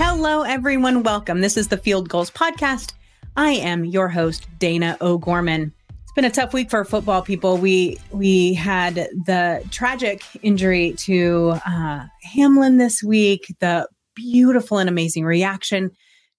Hello, everyone. Welcome. This is the Field Goals Podcast. I am your host, Dana O'Gorman. It's been a tough week for football people. We we had the tragic injury to uh, Hamlin this week. The beautiful and amazing reaction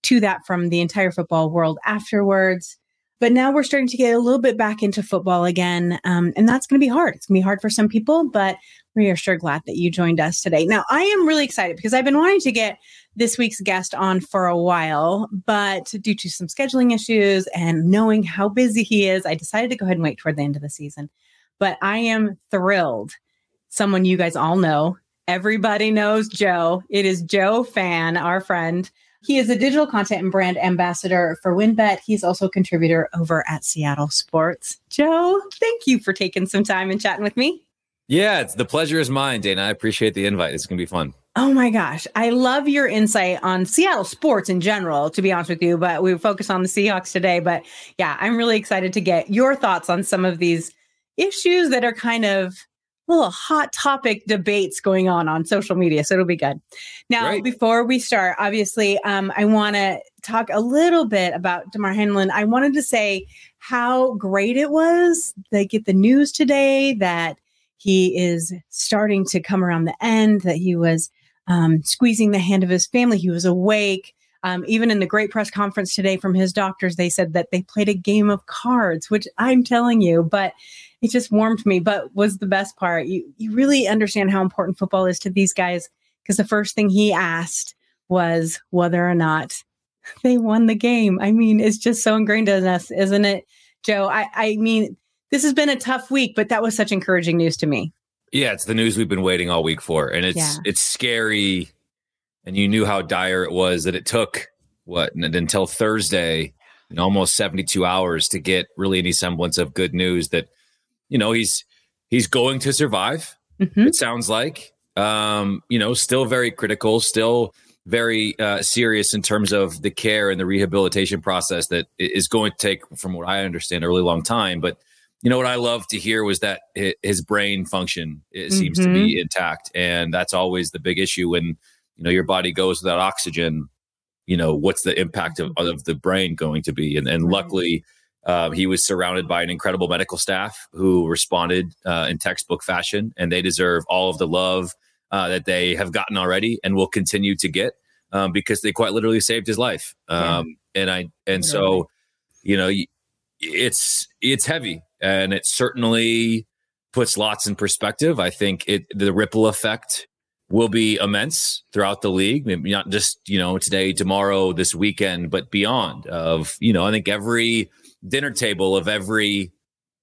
to that from the entire football world afterwards. But now we're starting to get a little bit back into football again. Um, and that's going to be hard. It's going to be hard for some people, but we are sure glad that you joined us today. Now, I am really excited because I've been wanting to get this week's guest on for a while, but due to some scheduling issues and knowing how busy he is, I decided to go ahead and wait toward the end of the season. But I am thrilled. Someone you guys all know. Everybody knows Joe. It is Joe Fann, our friend. He is a digital content and brand ambassador for WynnBET. He's also a contributor over at Seattle Sports. Joe, thank you for taking some time and chatting with me. Yeah, it's the pleasure is mine, Dana. I appreciate the invite. It's going to be fun. Oh my gosh. I love your insight on Seattle sports in general, to be honest with you, but we focus on the Seahawks today. But yeah, I'm really excited to get your thoughts on some of these issues that are kind of little hot topic debates going on on social media. So it'll be good. Now, before we start, obviously, um, I want to talk a little bit about Damar Hamlin. I wanted to say how great it was. They get the news today that he is starting to come around the end, that he was um, squeezing the hand of his family. He was awake. Um, even in the great press conference today from his doctors, they said that they played a game of cards, which I'm telling you, but it just warmed me. But was the best part. You you really understand how important football is to these guys because the first thing he asked was whether or not they won the game. I mean, it's just so ingrained in us, isn't it, Joe? I I mean, this has been a tough week, but that was such encouraging news to me. Yeah, it's the news we've been waiting all week for, and it's yeah. it's scary. And you knew how dire it was that it took what until Thursday, in almost seventy two hours to get really any semblance of good news that you know he's he's going to survive. Mm-hmm. It sounds like um, you know still very critical, still very uh, serious in terms of the care and the rehabilitation process that is going to take, from what I understand, a really long time. But you know what I love to hear was that his brain function it seems mm-hmm. to be mm-hmm. intact, and that's always the big issue when you know your body goes without oxygen. You know what's the impact of, of the brain going to be, and, and right. luckily. Uh, he was surrounded by an incredible medical staff who responded uh, in textbook fashion, and they deserve all of the love uh, that they have gotten already and will continue to get um, because they quite literally saved his life. Um, yeah. And I and so, you know, it's it's heavy and it certainly puts lots in perspective. I think it the ripple effect will be immense throughout the league. Maybe not just you know today, tomorrow, this weekend, but beyond. Of you know, I think every dinner table of every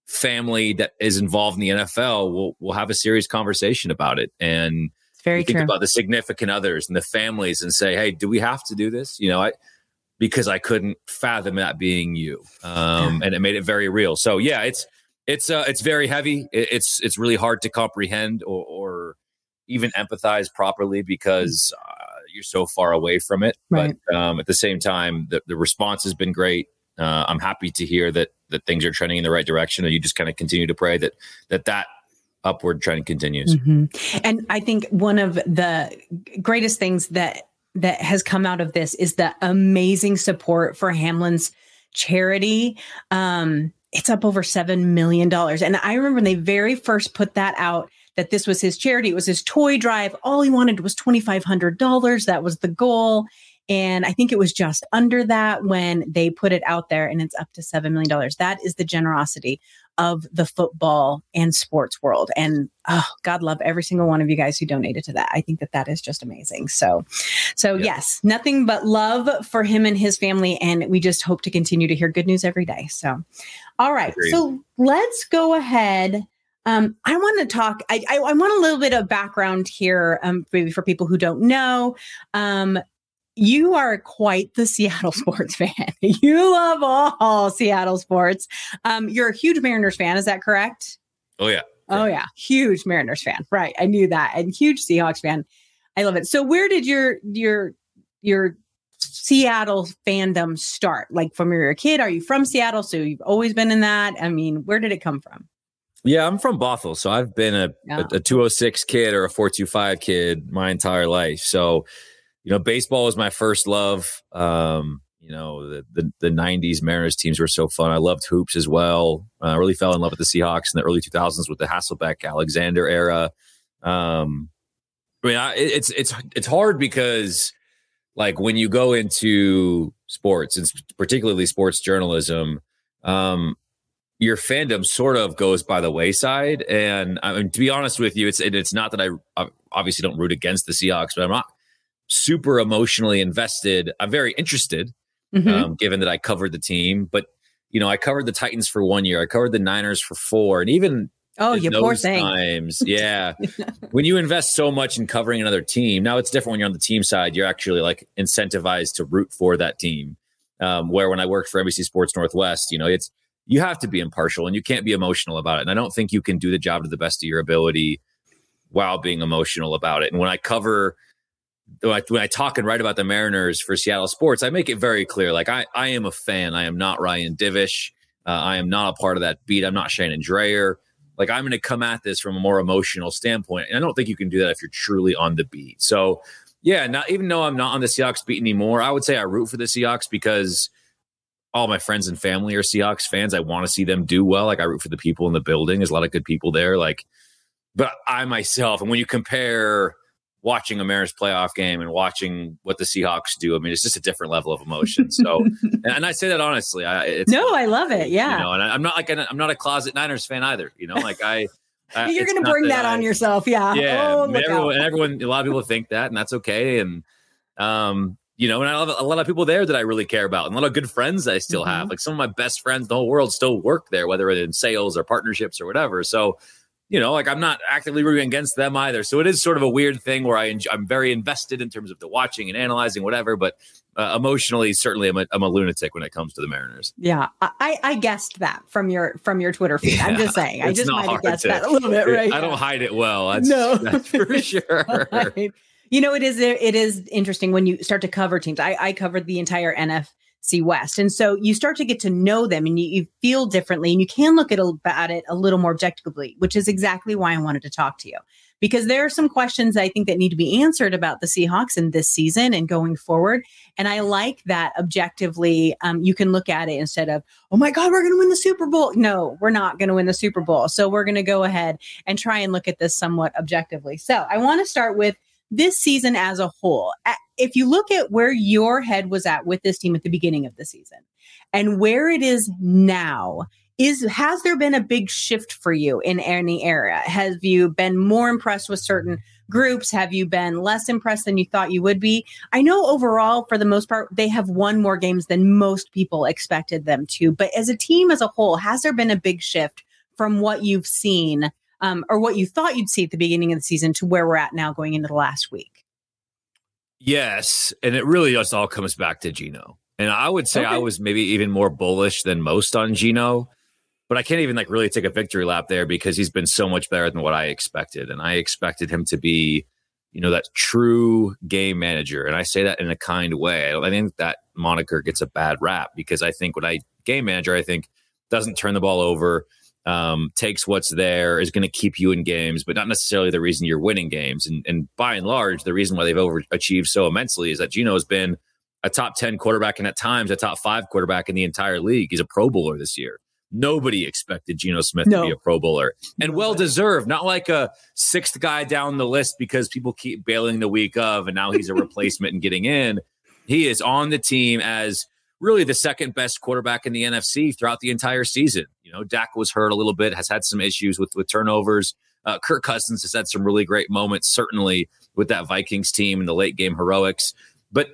family that is involved in the NFL will will have a serious conversation about it and. Very think true. about the significant others and the families and say, "Hey, do we have to do this?" You know, I because I couldn't fathom that being you, um, and it made it very real. So yeah, it's it's uh, it's very heavy. It, it's it's really hard to comprehend or, or even empathize properly because uh, you're so far away from it. Right. But um, at the same time, the, the response has been great. Uh, I'm happy to hear that that things are trending in the right direction, and you just kind of continue to pray that that that upward trend continues. Mm-hmm. And I think one of the greatest things that that has come out of this is the amazing support for Hamlin's charity. Um, it's up over $7 million. And I remember when they very first put that out that this was his charity, it was his toy drive. All he wanted was $2,500. That was the goal. And I think it was just under that when they put it out there and it's up to $7 million. That is the generosity of the football and sports world. And oh, God love every single one of you guys who donated to that. I think that that is just amazing. So, so yes, nothing but love for him and his family. And we just hope to continue to hear good news every day. So, all right. Agreed. So let's go ahead. Um, I want to talk. I, I, I, want a little bit of background here, um, maybe for people who don't know. Um, you are quite the Seattle sports fan. you love all Seattle sports. Um, you're a huge Mariners fan. Is that correct? Oh yeah. Oh yeah. Huge Mariners fan. Right. I knew that. And huge Seahawks fan. I love it. So where did your your your Seattle fandom start? Like from your kid? Are you from Seattle? So you've always been in that? I mean, where did it come from? Yeah, I'm from Bothell. So I've been a, yeah. a, a 206 kid or a 425 kid my entire life. So you know, baseball was my first love. Um, you know, the, the, the 90s Mariners teams were so fun. I loved hoops as well. I uh, really fell in love with the Seahawks in the early 2000s with the Hasselbeck Alexander era. Um, I mean, I, it's it's it's hard because like when you go into sports and particularly sports journalism, um, your fandom sort of goes by the wayside. And I mean, to be honest with you, it's it's not that I, I obviously don't root against the Seahawks, but I'm not super emotionally invested. I'm very interested, mm-hmm. um, given that I covered the team. But you know, I covered the Titans for one year. I covered the Niners for four, and even oh, you poor thing. Times, yeah. when you invest so much in covering another team, now it's different when you're on the team side. You're actually like incentivized to root for that team. Um, where when I worked for NBC Sports Northwest, you know, it's you have to be impartial and you can't be emotional about it. And I don't think you can do the job to the best of your ability while being emotional about it. And when I cover, when I, talk and write about the Mariners for Seattle Sports, I make it very clear. Like I, I am a fan. I am not Ryan Divish. Uh, I am not a part of that beat. I'm not Shannon Drayer. Like I'm going to come at this from a more emotional standpoint. And I don't think you can do that if you're truly on the beat. So yeah, not even though I'm not on the Seahawks beat anymore, I would say I root for the Seahawks because – all my friends and family are Seahawks fans. I want to see them do well. Like I root for the people in the building. There's a lot of good people there. Like, but I myself, and when you compare watching a Mariners playoff game and watching what the Seahawks do, I mean, it's just a different level of emotion. So, and, and, I say that honestly. I, no, I love it. Yeah. You know, and I, am not like i I'm not a closet Niners fan either. You know, like I. You're going to bring that, that I, on yourself, yeah. Yeah, oh, everyone, and everyone, a lot of people think that, and that's okay. And um, you know, and I have a lot of people there that I really care about, and a lot of good friends I still mm-hmm. have. Like some of my best friends in the whole world still work there, whether it's in sales or partnerships or whatever. So, you know, like I'm not actively rooting against them either. So it is sort of a weird thing where I enjoy, I'm very invested in terms of the watching and analyzing whatever, but uh, emotionally, certainly I'm a, I'm a lunatic when it comes to the Mariners. Yeah, I, I guessed that from your from your Twitter feed. Yeah, I'm just saying, I just might have guessed to, that a little bit, right? I don't hide it well. That's, no, that's for sure. right. You know, it is it is interesting when you start to cover teams. I, I covered the entire NFC West, and so you start to get to know them, and you, you feel differently, and you can look at, at it a little more objectively, which is exactly why I wanted to talk to you because there are some questions I think that need to be answered about the Seahawks in this season and going forward. And I like that objectively, um, you can look at it instead of, oh my God, we're going to win the Super Bowl. No, we're not going to win the Super Bowl. So we're going to go ahead and try and look at this somewhat objectively. So I want to start with this season as a whole, if you look at where your head was at with this team at the beginning of the season and where it is now, is has there been a big shift for you in any area? Have you been more impressed with certain groups? Have you been less impressed than you thought you would be? I know overall, for the most part, they have won more games than most people expected them to. But as a team as a whole, has there been a big shift from what you've seen um, or what you thought you'd see at the beginning of the season to where we're at now going into the last week? Yes. And it really just all comes back to Geno. And I would say okay. I was maybe even more bullish than most on Geno, but I can't even like really take a victory lap there because he's been so much better than what I expected. And I expected him to be, you know, that true game manager. And I say that in a kind way. I think that moniker gets a bad rap because I think when I game manager, I think doesn't turn the ball over, um, takes what's there, is going to keep you in games, but not necessarily the reason you're winning games. And, and by and large, the reason why they've overachieved so immensely is that Geno has been a top 10 quarterback and at times a top five quarterback in the entire league. He's a Pro Bowler this year. Nobody expected Geno Smith no. to be a Pro Bowler and well deserved, not like a sixth guy down the list because people keep bailing the week of and now he's a replacement and getting in. He is on the team as really the second best quarterback in the NFC throughout the entire season. You know, Dak was hurt a little bit, has had some issues with with turnovers. Uh, Kirk Cousins has had some really great moments, certainly with that Vikings team and the late game heroics. But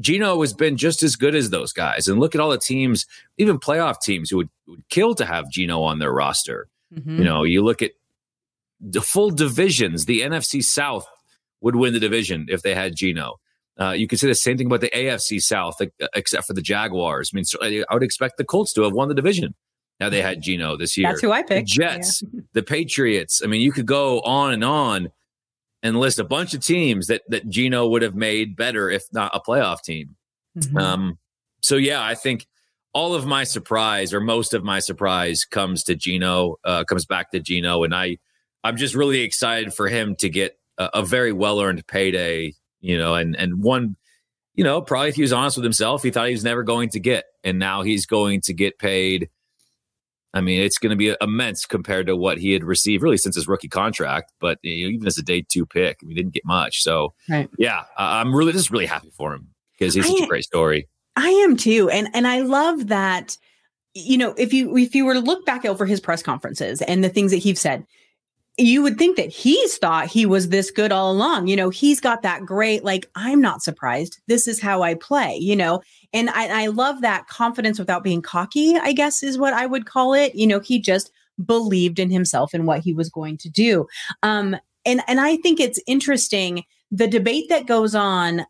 Geno has been just as good as those guys. And look at all the teams, even playoff teams, who would, would kill to have Geno on their roster. Mm-hmm. You know, you look at the full divisions. The NFC South would win the division if they had Geno. Uh, you could say the same thing about the AFC South, except for the Jaguars. I mean, so I would expect the Colts to have won the division. Now they had Geno this year. That's who I picked. The Jets, yeah. the Patriots. I mean, you could go on and on and list a bunch of teams that that Geno would have made better if not a playoff team. Mm-hmm. Um, so yeah, I think all of my surprise or most of my surprise comes to Geno, uh, comes back to Geno, and I I'm just really excited for him to get a, a very well earned payday you know, and and one, you know, probably if he was honest with himself, he thought he was never going to get, and now he's going to get paid. I mean, it's going to be immense compared to what he had received really since his rookie contract. But you know, even as a day two pick, we didn't get much. So, right. yeah, I'm really just really happy for him because he's such I, a great story. I am too, and and I love that. You know, if you if you were to look back over his press conferences and the things that he's said, you would think that he's thought he was this good all along. You know, he's got that great, like, I'm not surprised. This is how I play, you know, and I, I love that confidence without being cocky, I guess is what I would call it. You know, he just believed in himself and what he was going to do. Um, and, and I think it's interesting the debate that goes on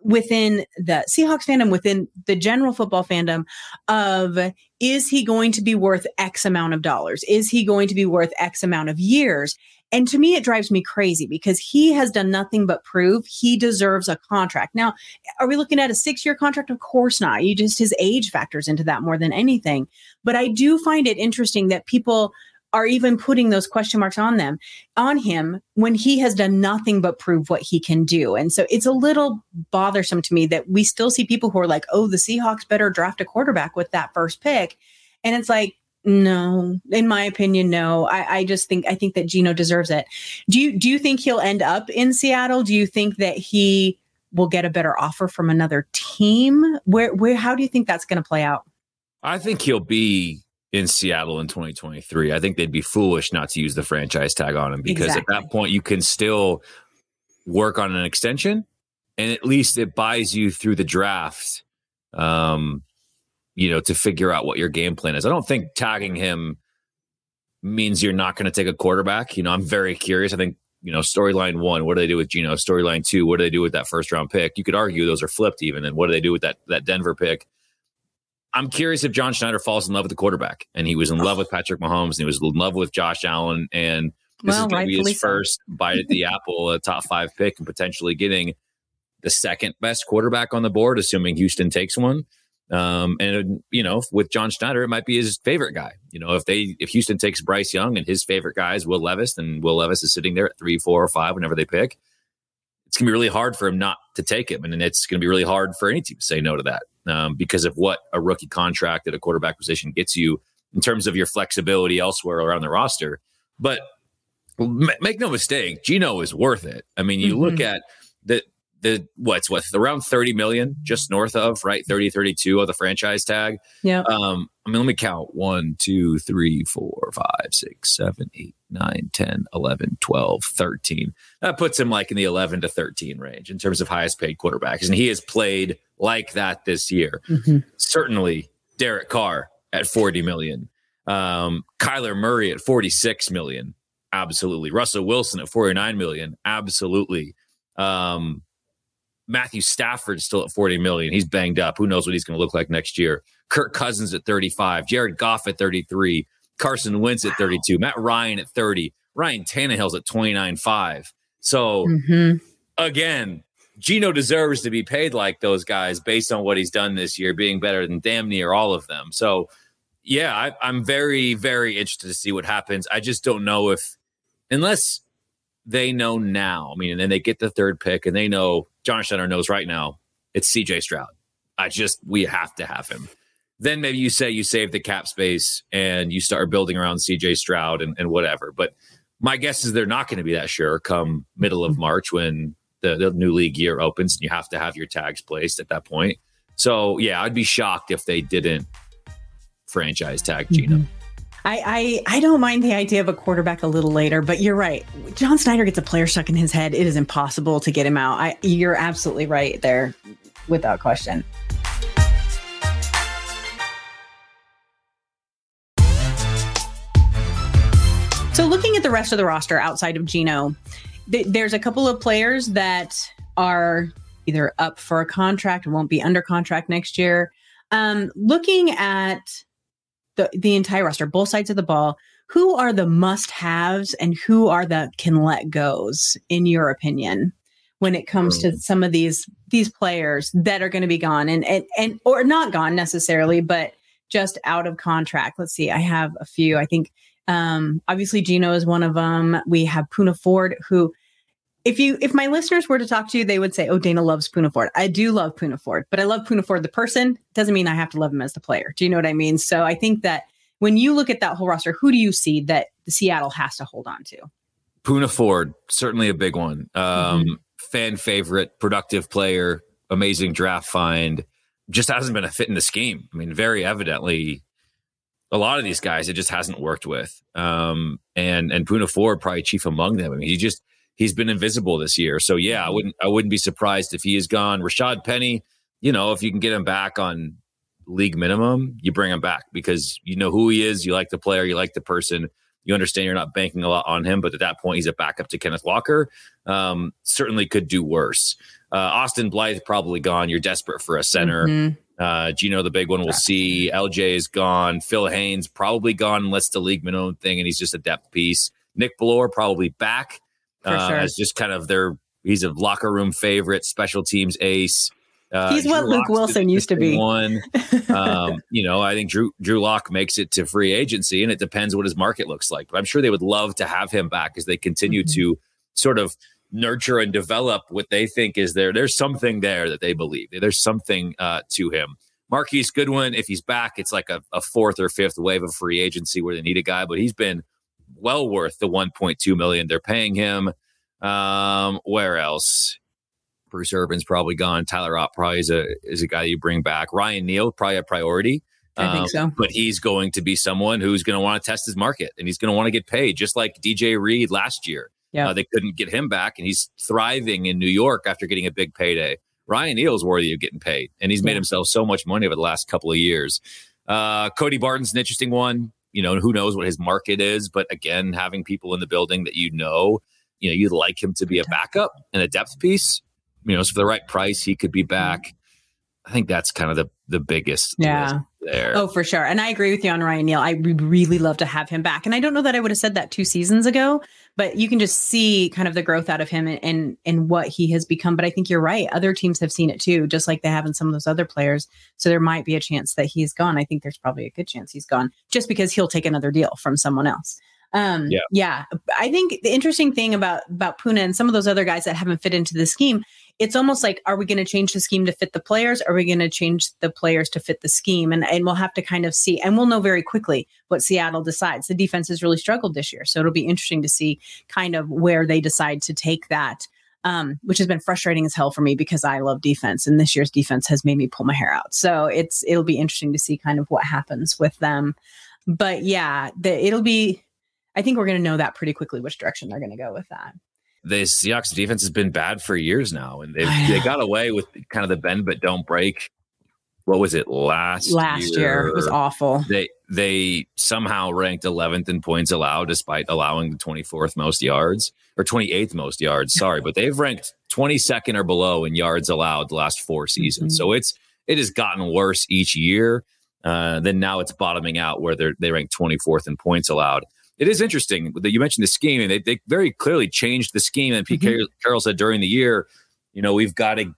within the Seahawks fandom, within the general football fandom of is he going to be worth X amount of dollars? Is he going to be worth X amount of years? And to me, it drives me crazy because he has done nothing but prove he deserves a contract. Now, are we looking at a six year contract? Of course not. You just, his age factors into that more than anything. But I do find it interesting that people are even putting those question marks on them on him when he has done nothing but prove what he can do. And so it's a little bothersome to me that we still see people who are like oh the seahawks better draft a quarterback with that first pick. And it's like no in my opinion no. I, I just think i think that geno deserves it. Do you do you think he'll end up in seattle? Do you think that he will get a better offer from another team? Where where how do you think that's going to play out? I think he'll be in Seattle in 2023. I think they'd be foolish not to use the franchise tag on him because exactly. at that point you can still work on an extension and at least it buys you through the draft um you know to figure out what your game plan is. I don't think tagging him means you're not going to take a quarterback. You know, I'm very curious. I think you know, storyline one, what do they do with Geno? Storyline two, what do they do with that first round pick? You could argue those are flipped even. And what do they do with that that Denver pick? I'm curious if John Schneider falls in love with the quarterback, and he was in love with Patrick Mahomes, and he was in love with Josh Allen, and this well, is going to be his so. first bite at the apple, a top five pick, and potentially getting the second best quarterback on the board, assuming Houston takes one. Um, and you know, with John Schneider, it might be his favorite guy. You know, if they if Houston takes Bryce Young and his favorite guy is Will Levis, and Will Levis is sitting there at three, four, or five whenever they pick, it's gonna be really hard for him not to take him, and it's gonna be really hard for any team to say no to that um, because of what a rookie contract at a quarterback position gets you in terms of your flexibility elsewhere around the roster. But make no mistake, Geno is worth it. I mean, you mm-hmm. look at the the what's what around 30 million just north of right 30 32 of the franchise tag yeah um i mean let me count 1 2 3 4 5 6 7 8 9 10 11 12 13 that puts him like in the 11 to 13 range in terms of highest paid quarterbacks and he has played like that this year. Mm-hmm. certainly derek carr at 40 million. Um kyler murray at 46 million. Absolutely. Russell wilson at 49 million. Absolutely. Um Matthew Stafford's still at 40 million. He's banged up. Who knows what he's going to look like next year? Kirk Cousins at 35, Jared Goff at 33, Carson Wentz at 32, Matt Ryan at 30, Ryan Tannehill's at 29.5. So mm-hmm. again, Geno deserves to be paid like those guys based on what he's done this year, being better than damn near all of them. So yeah, I, I'm very, very interested to see what happens. I just don't know if, unless they know now, I mean, and then they get the third pick and they know John Schneider knows right now it's CJ Stroud. I just we have to have him. Then maybe you say you save the cap space and you start building around CJ Stroud and, and whatever. But my guess is they're not going to be that sure come middle of March when the, the new league year opens and you have to have your tags placed at that point. So yeah, I'd be shocked if they didn't franchise tag Geno. Mm-hmm. I, I I don't mind the idea of a quarterback a little later, but you're right. John Schneider gets a player stuck in his head. It is impossible to get him out. I, you're absolutely right there, without question. Rest of the roster outside of Geno, th- there's a couple of players that are either up for a contract or won't be under contract next year. Um, looking at the, the entire roster, both sides of the ball, who are the must haves and who are the can let goes, in your opinion, when it comes to some of these these players that are going to be gone and, and and or not gone necessarily, but just out of contract. Let's see. I have a few. I think um obviously Geno is one of them. We have Poona Ford, who if you if my listeners were to talk to you, they would say, "Oh, Dana loves Poona Ford." I do love Poona Ford, but I love Poona Ford the person. Doesn't mean I have to love him as the player. Do you know what I mean? So I think that when you look at that whole roster, who do you see that the Seattle has to hold on to? Poona Ford, certainly a big one. Um, mm-hmm. Fan favorite, productive player, amazing draft find. Just hasn't been a fit in the scheme. I mean, very evidently, a lot of these guys it just hasn't worked with. Um, and and Poona Ford probably chief among them. I mean, he just he's been invisible this year. So yeah, I wouldn't I wouldn't be surprised if he is gone. Rashaad Penny, you know, if you can get him back on league minimum, you bring him back because you know who he is, you like the player, you like the person, you understand you're not banking a lot on him, but at that point he's a backup to Kenneth Walker. Um, certainly could do worse. Uh, Austin Blythe probably gone. You're desperate for a center. Mm-hmm. Uh, Geno, the big one, we'll see. LJ is gone. Phil Haynes probably gone unless the league minimum thing, and he's just a depth piece. Nick Bellore probably back uh, sure. as just kind of their he's a locker room favorite, special teams ace. Uh, he's Drew what Luke Wilson used to be. One, um, you know, I think Drew Drew Lock makes it to free agency, and it depends what his market looks like. But I'm sure they would love to have him back as they continue mm-hmm. to sort of nurture and develop what they think is there. There's something there that they believe. There's something uh, to him. Marquise Goodwin, if he's back, it's like a, a, fourth or fifth wave of free agency where they need a guy, but he's been well worth the 1.2 million they're paying him. Um, where else? Bruce Irvin's probably gone. Tyler Ott probably is a is a guy you bring back. Ryan Neal probably a priority. I um, think so. But he's going to be someone who's going to want to test his market and he's going to want to get paid, just like DJ Reed last year. Yeah, uh, they couldn't get him back, and he's thriving in New York after getting a big payday. Ryan Neal's worthy of getting paid, and he's yeah. made himself so much money over the last couple of years. Uh, Cody Barton's an interesting one you know, who knows what his market is. But again, having people in the building that you know, you know, you'd like him to be a backup and a depth piece. You know, so for the right price, he could be back. I think that's kind of the the biggest. Yeah. There. Oh, for sure. And I agree with you on Ryan Neal. I would really love to have him back. And I don't know that I would have said that two seasons ago, but you can just see kind of the growth out of him and, and what he has become. But I think you're right. Other teams have seen it too, just like they have in some of those other players. So there might be a chance that he's gone. I think there's probably a good chance he's gone just because he'll take another deal from someone else. Um, yeah. yeah. I think the interesting thing about about Poona and some of those other guys that haven't fit into the scheme, it's almost like, are we going to change the scheme to fit the players? Are we going to change the players to fit the scheme? And and we'll have to kind of see, and we'll know very quickly what Seattle decides. The defense has really struggled this year, so it'll be interesting to see kind of where they decide to take that. Um, which has been frustrating as hell for me because I love defense, and this year's defense has made me pull my hair out. So it's it'll be interesting to see kind of what happens with them. But yeah, the, it'll be I think we're going to know that pretty quickly which direction they're going to go with that. The Seahawks defense has been bad for years now, and they they got away with kind of the bend but don't break. What was it last last year? year? It was awful. They they somehow ranked 11th in points allowed, despite allowing the 24th most yards or 28th most yards. Sorry, but they've ranked 22nd or below in yards allowed the last four seasons. Mm-hmm. So it's it has gotten worse each year. Uh, then now it's bottoming out where they they rank 24th in points allowed it is interesting that you mentioned the scheme, and they, they very clearly changed the scheme. And Pete mm-hmm. Carroll said during the year, you know, we've got to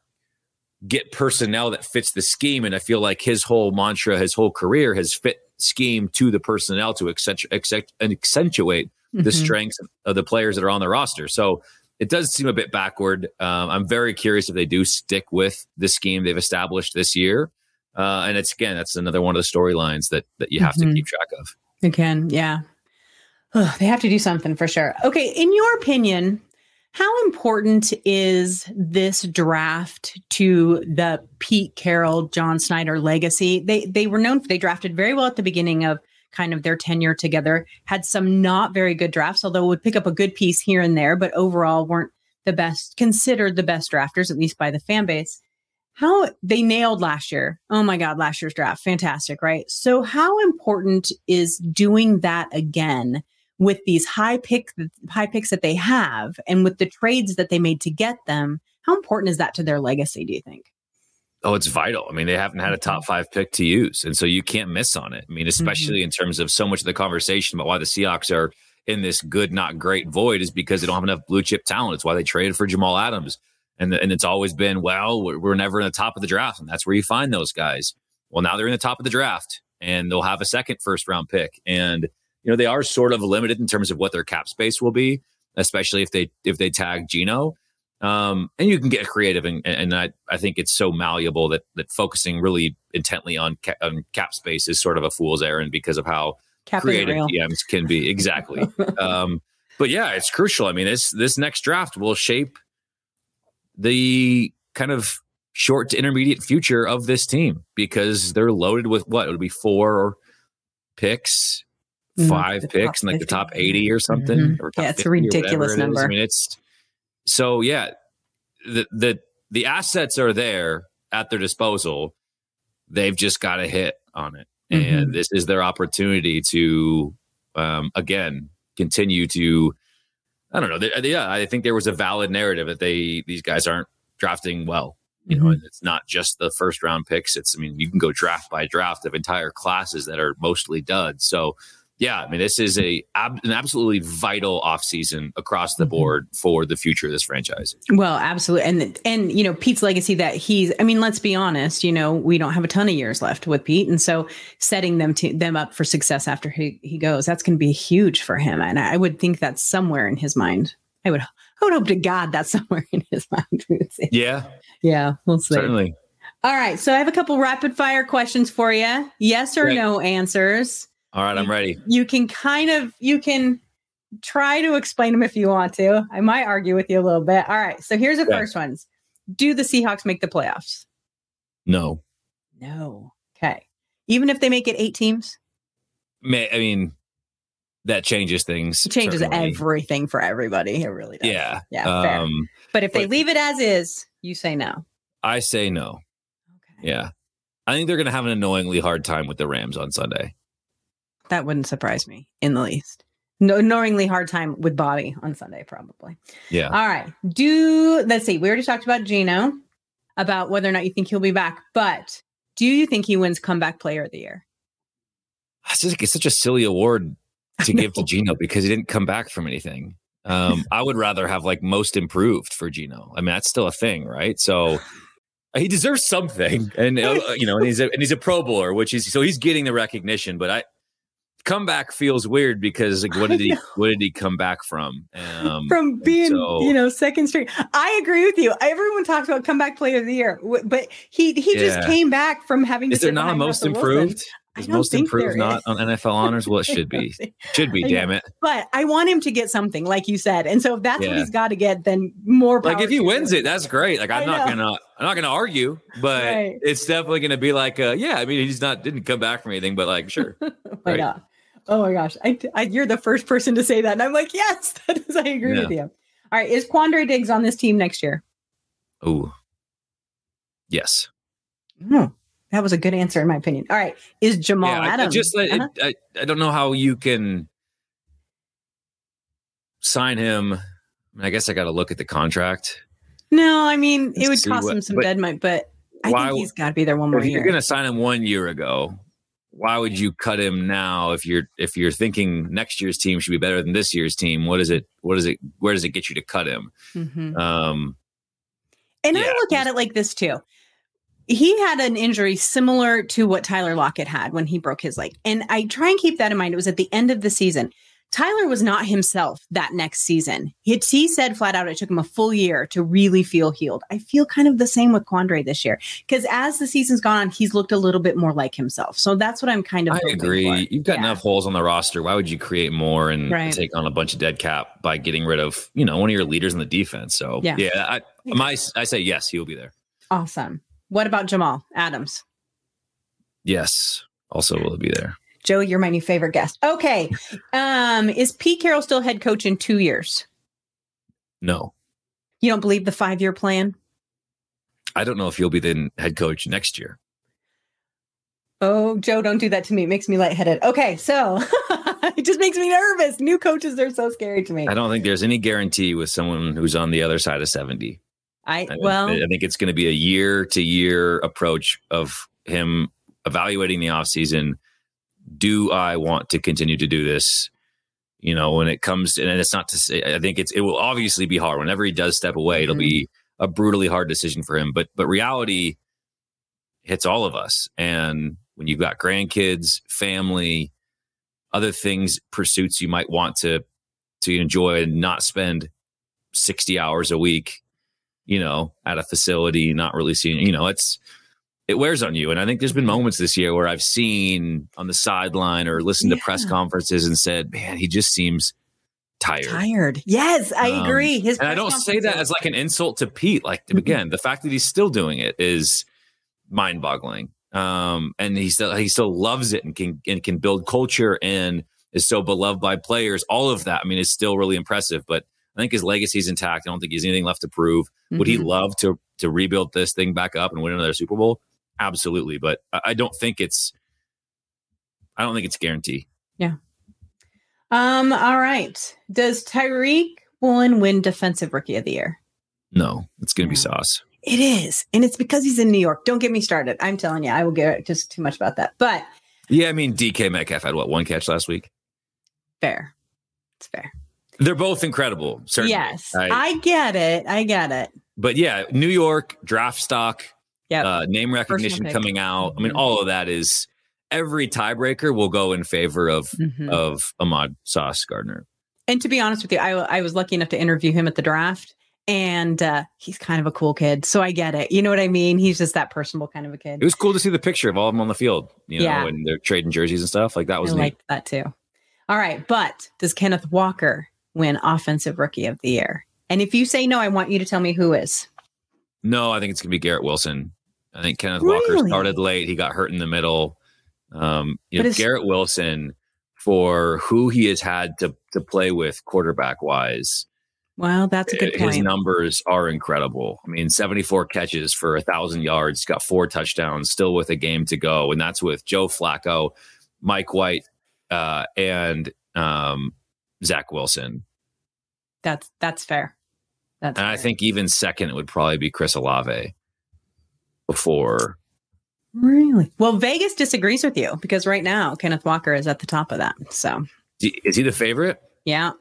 get personnel that fits the scheme. And I feel like his whole mantra, his whole career has fit scheme to the personnel to accentuate, accentuate mm-hmm. the strengths of the players that are on the roster. So it does seem a bit backward. Um, I'm very curious if they do stick with the scheme they've established this year. Uh, and it's again, that's another one of the storylines that that you have mm-hmm. to keep track of. You can, yeah. Oh, they have to do something for sure. Okay, in your opinion, how important is this draft to the Pete Carroll, John Schneider legacy? They they were known they drafted very well at the beginning of kind of their tenure together. Had some not very good drafts, although would pick up a good piece here and there, but overall weren't the best considered the best drafters at least by the fan base. How they nailed last year. Oh my god, last year's draft. Fantastic, right? So how important is doing that again? With these high pick high picks that they have and with the trades that they made to get them how important is that to their legacy do you think? Oh it's vital. I mean they haven't had a top mm-hmm. five pick to use and so you can't miss on it. I mean especially mm-hmm. in terms of so much of the conversation about why the seahawks are in this good not great void is because they don't have enough blue chip talent. It's why they traded for jamal adams. And, the, and it's always been well we're, we're never in the top of the draft and that's where you find those guys. Well now they're in the top of the draft and they'll have a second first round pick and you know, they are sort of limited in terms of what their cap space will be. especially if they if they tag Geno. Um, and you can get creative, and, and I, I think it's so malleable that that focusing really intently on, ca- on cap space is sort of a fool's errand because of how Cap creative DMs can be. Exactly. um, but yeah, it's crucial. I mean, this this next draft will shape the kind of short to intermediate future of this team because they're loaded with what it would be four picks. Five mm, picks, in like 50. the top eighty or something. Mm-hmm. Or yeah, it's a ridiculous number. I mean, it's so yeah. The the the assets are there at their disposal. They've just got to hit on it, mm-hmm. and this is their opportunity to um, again continue to. I don't know. They, yeah, I think there was a valid narrative that they these guys aren't drafting well. You mm-hmm. know, and it's not just the first round picks. It's I mean, you can go draft by draft of entire classes that are mostly duds. So yeah, I mean, this is a an absolutely vital offseason across the mm-hmm. board for the future of this franchise. Well, absolutely, and and you know Pete's legacy that he's. I mean, let's be honest. You know, we don't have a ton of years left with Pete, and so setting them to them up for success after he he goes, that's going to be huge for him. And I would think that's somewhere in his mind. I would I would hope to God that's somewhere in his mind. yeah, yeah, we'll see. Certainly. All right, so I have a couple rapid fire questions for you. Yes or no answers. All right, I'm ready. You can kind of you can try to explain them if you want to. I might argue with you a little bit. All right. So here's the okay. first ones. Do the Seahawks make the playoffs? No. No. Okay. Even if they make it eight teams? May, I mean, that changes things. It changes certainly. everything for everybody. It really does. Yeah. Yeah. Fair. Um, but if they leave it as is, you say no. I say no. Okay. Yeah. I think they're going to have an annoyingly hard time with the Rams on Sunday. That wouldn't surprise me in the least. No, knowingly hard time with Bobby on Sunday, probably. Yeah. All right. Do let's see. We already talked about Geno, about whether or not you think he'll be back, but do you think he wins comeback player of the year? It's, just, it's such a silly award to give to Geno because he didn't come back from anything. Um, I would rather have like most improved for Geno. I mean, that's still a thing, right? So he deserves something, and uh, you know, and he's a, and he's a Pro Bowler, which is so he's getting the recognition. But I, comeback feels weird because like what did he what did he come back from? Um, from being so, you know second string. I agree with you. Everyone talks about comeback player of the year, but he he yeah. just came back from having. Is there not a most Russell improved? Wilson. Is most improved not on NFL honors? Well, it should be. Should be, damn it. But I want him to get something, like you said. And so if that's yeah. what he's got to get, then more Like if he wins him. it, that's great. Like I'm not gonna I'm not gonna argue, but right. it's definitely gonna be like uh yeah, I mean he's not didn't come back from anything, but like sure. right. Oh my gosh. I, I, you're the first person to say that. And I'm like, yes, that is, I agree yeah. with you. All right. Is Quandre Diggs on this team next year? Oh, yes. Hmm. That was a good answer, in my opinion. All right. Is Jamal yeah, Adams? I, just, uh-huh. I, I don't know how you can sign him. I, mean, I guess I got to look at the contract. No, I mean, it would cost what, him some dead money, but I why, think he's got to be there one more year. You're going to sign him one year ago why would you cut him now if you're if you're thinking next year's team should be better than this year's team? What is it? What is it? Where does it get you to cut him? Mm-hmm. Um, and yeah. I look at it like this too. He had an injury similar to what Tyler Lockett had when he broke his leg, and I try and keep that in mind. It was at the end of the season. Tyler was not himself that next season. He, he said flat out it took him a full year to really feel healed. I feel kind of the same with Quandre this year because as the season's gone on, he's looked a little bit more like himself. So that's what I'm kind of. I agree. For. You've got yeah. enough holes on the roster. Why would you create more and right. take on a bunch of dead cap by getting rid of you know one of your leaders in the defense? So yeah, yeah I, my I say yes, he will be there. Awesome. What about Jamal Adams? Yes, also will be there. Joe, you're my new favorite guest. Okay. Um, is Pete Carroll still head coach in two years? No. You don't believe the five year plan? I don't know if he'll be the head coach next year. Oh, Joe, don't do that to me. It makes me lightheaded. Okay, so it just makes me nervous. New coaches are so scary to me. I don't think there's any guarantee with someone who's on the other side of 70. I, I well, I think it's going to be a year to year approach of him evaluating the offseason do I want to continue to do this? You know, when it comes, and it's not to say, I think it's, it will obviously be hard. Whenever he does step away, it'll mm-hmm. be a brutally hard decision for him. But, but reality hits all of us. And when you've got grandkids, family, other things, pursuits you might want to, to enjoy and not spend 60 hours a week, you know, at a facility, not really seeing, you know, it's, it wears on you. And I think there's been moments this year where I've seen on the sideline or listened yeah. to press conferences and said, man, he just seems tired. Tired. Yes, I um, agree. His and I don't say that as like an insult to Pete. Like mm-hmm. again, the fact that he's still doing it is mind boggling. Um, and he still he still loves it and can and can build culture and is so beloved by players. All of that, I mean, is still really impressive. But I think his legacy is intact. I don't think he has anything left to prove. Mm-hmm. Would he mm-hmm. love to to rebuild this thing back up and win another Super Bowl? Absolutely, but I don't think it's. I don't think it's guaranteed. Yeah. Um. All right. Does Tariq Woolen win Defensive Rookie of the Year? No, it's going to be Sauce. It is, and it's because he's in New York. Don't get me started. I'm telling you, I will get just too much about that. But yeah, I mean, DK Metcalf had what one catch last week. Fair. It's fair. They're both incredible. Certainly. Yes, I, I get it. I get it. But yeah, New York draft stock, yeah, uh, name recognition coming out. I mean, mm-hmm. all of that is every tiebreaker will go in favor of mm-hmm. of Ahmad Sauce Gardner. And to be honest with you, I, I was lucky enough to interview him at the draft, and uh, he's kind of a cool kid. So I get it. You know what I mean? He's just that personable kind of a kid. It was cool to see the picture of all of them on the field. You know, yeah. when they're trading jerseys and stuff. Like that was I liked that too. All right, but does Kenneth Walker win Offensive Rookie of the Year? And if you say no, I want you to tell me who is. No, I think it's gonna be Garrett Wilson. I think Kenneth really? Walker started late. He got hurt in the middle. Um, you know, Garrett Wilson for who he has had to to play with quarterback wise well, that's a good point. His numbers are incredible. I mean, 74 catches for a thousand yards, got four touchdowns, still with a game to go. And that's with Joe Flacco, Mike White, uh, and um, Zach Wilson. That's that's fair. That's and fair. I think even second it would probably be Chris Olave before. Really? Well, Vegas disagrees with you because right now Kenneth Walker is at the top of that. So is he the favorite? Yeah.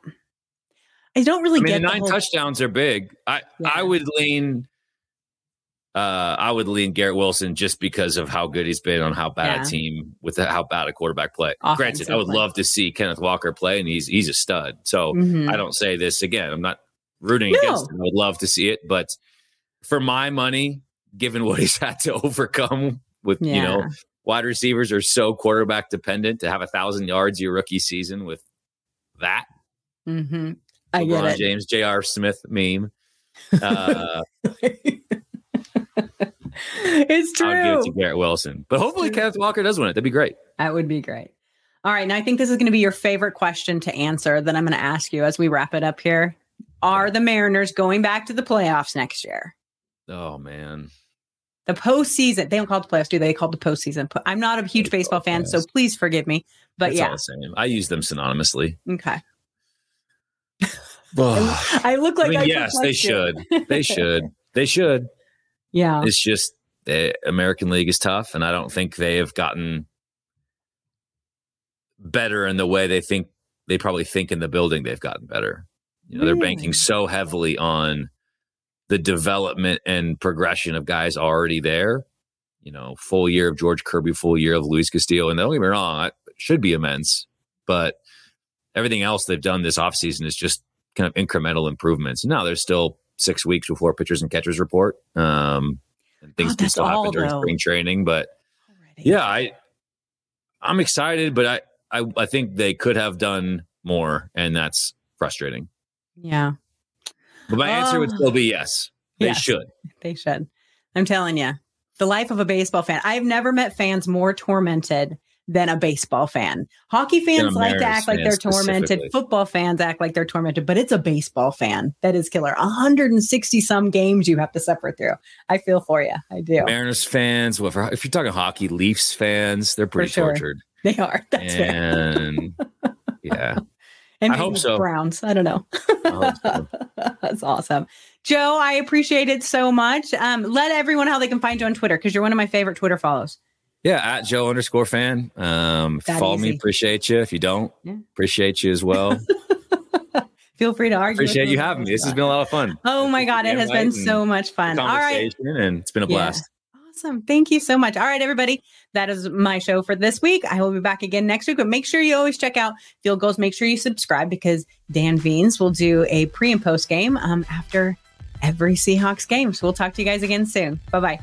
I don't really I mean, get the nine whole- touchdowns are big. I yeah. I would lean. Uh, I would lean Garrett Wilson just because of how good he's been on how bad yeah. a team with how bad a quarterback play. Granted, I would play. love to see Kenneth Walker play, and he's he's a stud. So mm-hmm. I don't say this again. I'm not rooting no. against him. I would love to see it, but for my money, given what he's had to overcome with yeah. you know wide receivers are so quarterback dependent to have a thousand yards your rookie season with that. Mm-hmm. I get it. James J.R. Smith meme. Uh, it's true. I'll give it to Garrett Wilson, but hopefully Kenneth Walker does win it. That'd be great. That would be great. All right, now I think this is going to be your favorite question to answer that I'm going to ask you as we wrap it up here. Are the Mariners going back to the playoffs next year? Oh man. The postseason. They don't call it the playoffs, do they? They call it the postseason. I'm not a huge baseball fan, so please forgive me. But it's yeah. I use them synonymously. Okay. I look like I mean, I yes, they should. They should. They should. Yeah. It's just the American League is tough, and I don't think they have gotten better in the way they think they probably think in the building they've gotten better. You know, they're banking so heavily on the development and progression of guys already there. You know, full year of George Kirby, full year of Luis Castillo. And don't get me wrong, it should be immense, but everything else they've done this offseason is just kind of incremental improvements. Now there's still six weeks before pitchers and catchers report. Um, and things can still happen during though. spring training, but Already. yeah, I I'm excited, but I, I I think they could have done more, and that's frustrating. Yeah. But my answer would um, still be yes. They yes, should. They should. I'm telling you, the life of a baseball fan. I've never met fans more tormented than a baseball fan. Hockey fans like to act like they're tormented. Football fans act like they're tormented, but it's a baseball fan that is killer. 160 some games you have to suffer through. I feel for you. I do. Mariners fans, well, if you're talking hockey, Leafs fans, they're pretty sure. tortured. They are. That's and, yeah. And I hope so. Browns. I don't know. I so. That's awesome. Joe, I appreciate it so much. Um, let everyone know how they can find you on Twitter because you're one of my favorite Twitter follows. Yeah, at Joe underscore fan. Um, follow easy. me, appreciate you. If you don't, yeah. appreciate you as well. Feel free to argue. Appreciate you having me. This has been a lot of fun. Oh my god, it has been so much fun. All right, and it's been a blast. Yeah. Awesome. Thank you so much. All right, everybody. That is my show for this week. I will be back again next week, but make sure you always check out Field Goals. Make sure you subscribe because Dan Veens will do a pre and post game um, after every Seahawks game. So we'll talk to you guys again soon. Bye bye.